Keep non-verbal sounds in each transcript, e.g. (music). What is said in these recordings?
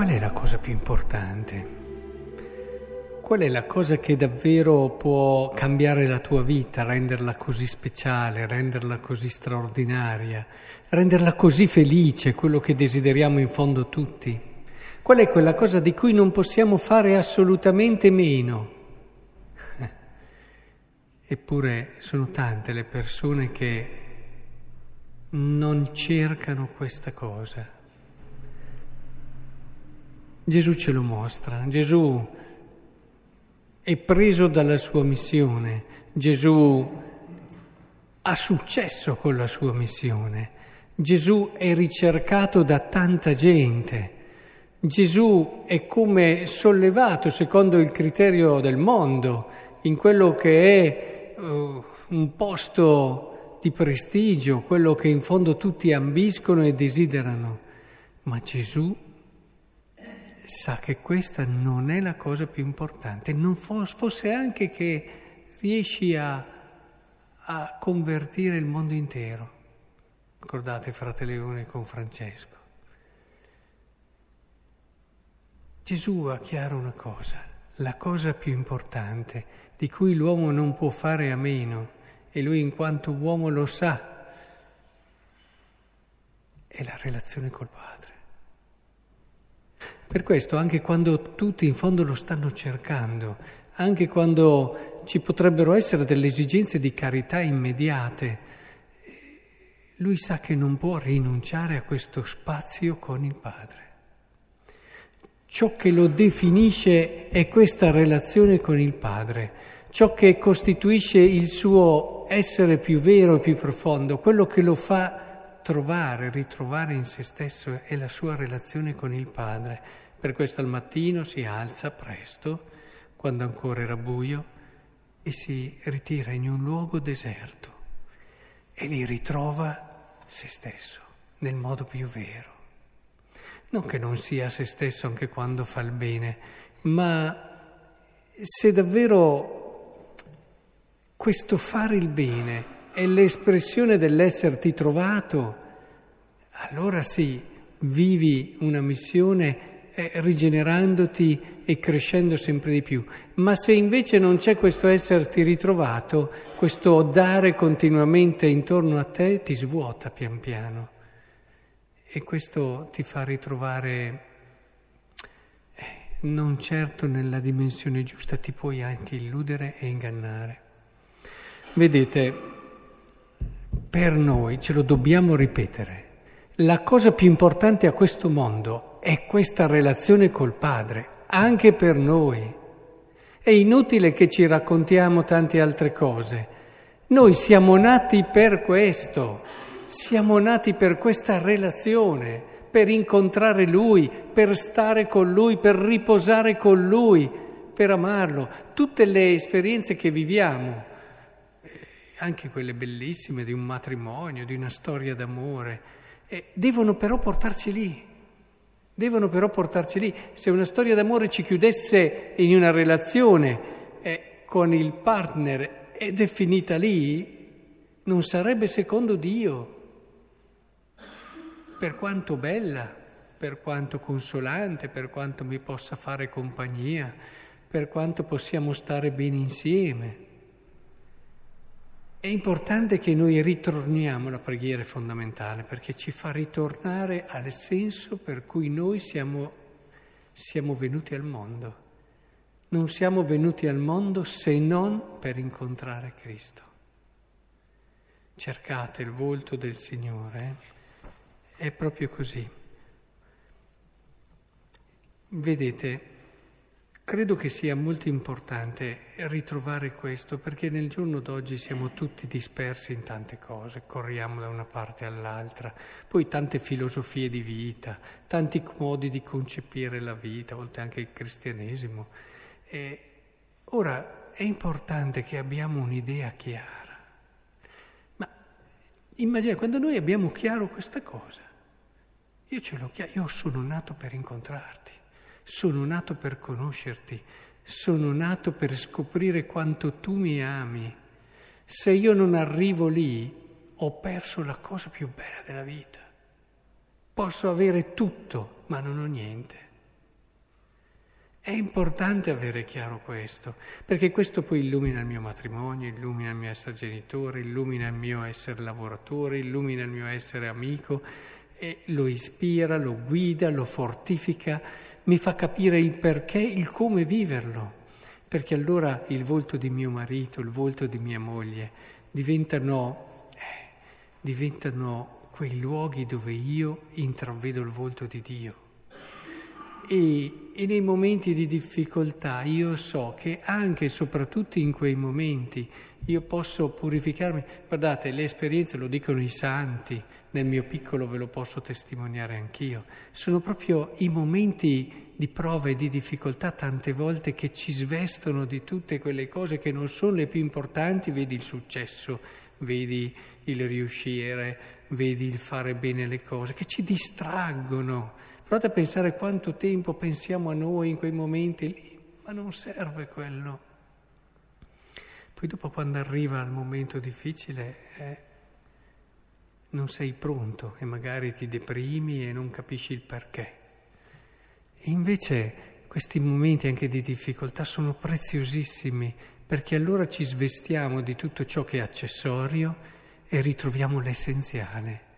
qual è la cosa più importante? Qual è la cosa che davvero può cambiare la tua vita, renderla così speciale, renderla così straordinaria, renderla così felice, quello che desideriamo in fondo tutti? Qual è quella cosa di cui non possiamo fare assolutamente meno? (laughs) Eppure sono tante le persone che non cercano questa cosa. Gesù ce lo mostra, Gesù è preso dalla sua missione, Gesù ha successo con la sua missione, Gesù è ricercato da tanta gente, Gesù è come sollevato secondo il criterio del mondo, in quello che è uh, un posto di prestigio, quello che in fondo tutti ambiscono e desiderano, ma Gesù sa che questa non è la cosa più importante, non fosse anche che riesci a, a convertire il mondo intero. Ricordate frate Leone con Francesco. Gesù ha chiaro una cosa, la cosa più importante di cui l'uomo non può fare a meno, e lui in quanto uomo lo sa, è la relazione col Padre. Per questo anche quando tutti in fondo lo stanno cercando, anche quando ci potrebbero essere delle esigenze di carità immediate, lui sa che non può rinunciare a questo spazio con il Padre. Ciò che lo definisce è questa relazione con il Padre, ciò che costituisce il suo essere più vero e più profondo, quello che lo fa trovare, ritrovare in se stesso è la sua relazione con il Padre. Per questo al mattino si alza presto, quando ancora era buio, e si ritira in un luogo deserto e lì ritrova se stesso nel modo più vero. Non che non sia se stesso anche quando fa il bene, ma se davvero questo fare il bene è l'espressione dell'esserti trovato, allora sì, vivi una missione eh, rigenerandoti e crescendo sempre di più. Ma se invece non c'è questo esserti ritrovato, questo dare continuamente intorno a te ti svuota pian piano. E questo ti fa ritrovare eh, non certo nella dimensione giusta, ti puoi anche illudere e ingannare. Vedete, per noi, ce lo dobbiamo ripetere, la cosa più importante a questo mondo è questa relazione col Padre, anche per noi. È inutile che ci raccontiamo tante altre cose. Noi siamo nati per questo, siamo nati per questa relazione, per incontrare Lui, per stare con Lui, per riposare con Lui, per amarlo. Tutte le esperienze che viviamo anche quelle bellissime di un matrimonio, di una storia d'amore, eh, devono però portarci lì. Devono però portarci lì. Se una storia d'amore ci chiudesse in una relazione eh, con il partner ed è finita lì, non sarebbe secondo Dio. Per quanto bella, per quanto consolante, per quanto mi possa fare compagnia, per quanto possiamo stare bene insieme. È importante che noi ritorniamo alla preghiera fondamentale perché ci fa ritornare al senso per cui noi siamo, siamo venuti al mondo. Non siamo venuti al mondo se non per incontrare Cristo. Cercate il volto del Signore, è proprio così. Vedete, Credo che sia molto importante ritrovare questo perché nel giorno d'oggi siamo tutti dispersi in tante cose, corriamo da una parte all'altra, poi tante filosofie di vita, tanti modi di concepire la vita, a volte anche il cristianesimo. E ora è importante che abbiamo un'idea chiara. Ma immagina, quando noi abbiamo chiaro questa cosa, io ce l'ho chiaro, io sono nato per incontrarti. Sono nato per conoscerti, sono nato per scoprire quanto tu mi ami. Se io non arrivo lì, ho perso la cosa più bella della vita. Posso avere tutto, ma non ho niente. È importante avere chiaro questo, perché questo poi illumina il mio matrimonio, illumina il mio essere genitore, illumina il mio essere lavoratore, illumina il mio essere amico, e lo ispira, lo guida, lo fortifica, mi fa capire il perché, il come viverlo, perché allora il volto di mio marito, il volto di mia moglie diventano, eh, diventano quei luoghi dove io intravedo il volto di Dio. E, e, nei momenti di difficoltà io so che anche e soprattutto in quei momenti io posso purificarmi. Guardate, le esperienze lo dicono i santi, nel mio piccolo ve lo posso testimoniare anch'io. Sono proprio i momenti di prova e di difficoltà tante volte che ci svestono di tutte quelle cose che non sono le più importanti, vedi il successo, vedi il riuscire, vedi il fare bene le cose, che ci distraggono Provate a pensare quanto tempo pensiamo a noi in quei momenti lì, ma non serve quello. Poi dopo quando arriva il momento difficile eh, non sei pronto e magari ti deprimi e non capisci il perché. E invece questi momenti anche di difficoltà sono preziosissimi perché allora ci svestiamo di tutto ciò che è accessorio e ritroviamo l'essenziale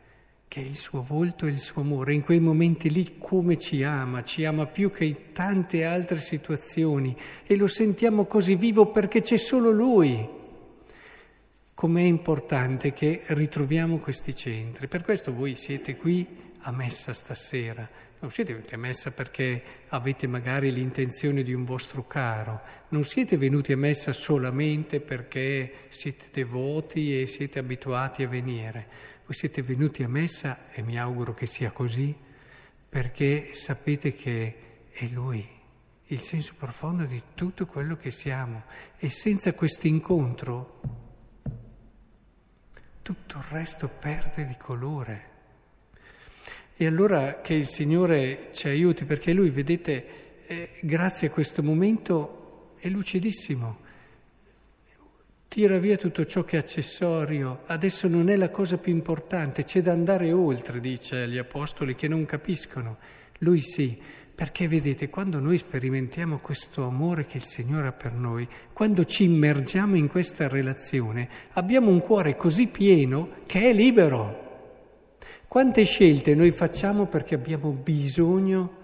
che è il suo volto e il suo amore. In quei momenti lì come ci ama, ci ama più che in tante altre situazioni e lo sentiamo così vivo perché c'è solo Lui. Com'è importante che ritroviamo questi centri. Per questo voi siete qui a messa stasera. Non siete venuti a messa perché avete magari l'intenzione di un vostro caro, non siete venuti a messa solamente perché siete devoti e siete abituati a venire voi siete venuti a messa, e mi auguro che sia così, perché sapete che è Lui, il senso profondo di tutto quello che siamo. E senza questo incontro tutto il resto perde di colore. E allora che il Signore ci aiuti, perché Lui, vedete, eh, grazie a questo momento è lucidissimo tira via tutto ciò che è accessorio, adesso non è la cosa più importante, c'è da andare oltre, dice agli apostoli che non capiscono. Lui sì, perché vedete, quando noi sperimentiamo questo amore che il Signore ha per noi, quando ci immergiamo in questa relazione, abbiamo un cuore così pieno che è libero. Quante scelte noi facciamo perché abbiamo bisogno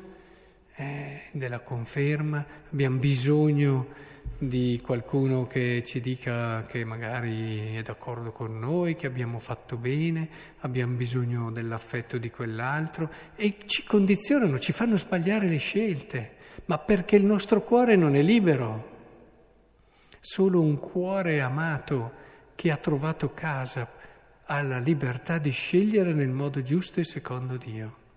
eh, della conferma, abbiamo bisogno di qualcuno che ci dica che magari è d'accordo con noi, che abbiamo fatto bene, abbiamo bisogno dell'affetto di quell'altro e ci condizionano, ci fanno sbagliare le scelte, ma perché il nostro cuore non è libero. Solo un cuore amato che ha trovato casa ha la libertà di scegliere nel modo giusto e secondo Dio.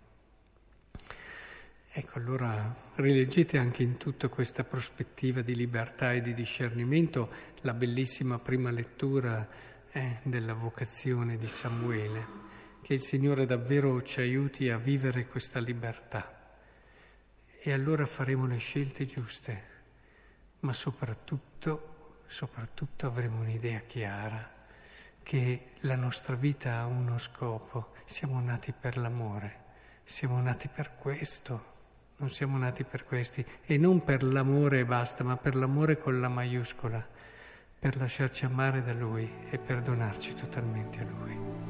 Ecco, allora rileggete anche in tutta questa prospettiva di libertà e di discernimento la bellissima prima lettura eh, della vocazione di Samuele, che il Signore davvero ci aiuti a vivere questa libertà. E allora faremo le scelte giuste, ma soprattutto, soprattutto avremo un'idea chiara che la nostra vita ha uno scopo, siamo nati per l'amore, siamo nati per questo non siamo nati per questi e non per l'amore e basta, ma per l'amore con la maiuscola, per lasciarci amare da Lui e perdonarci totalmente a Lui.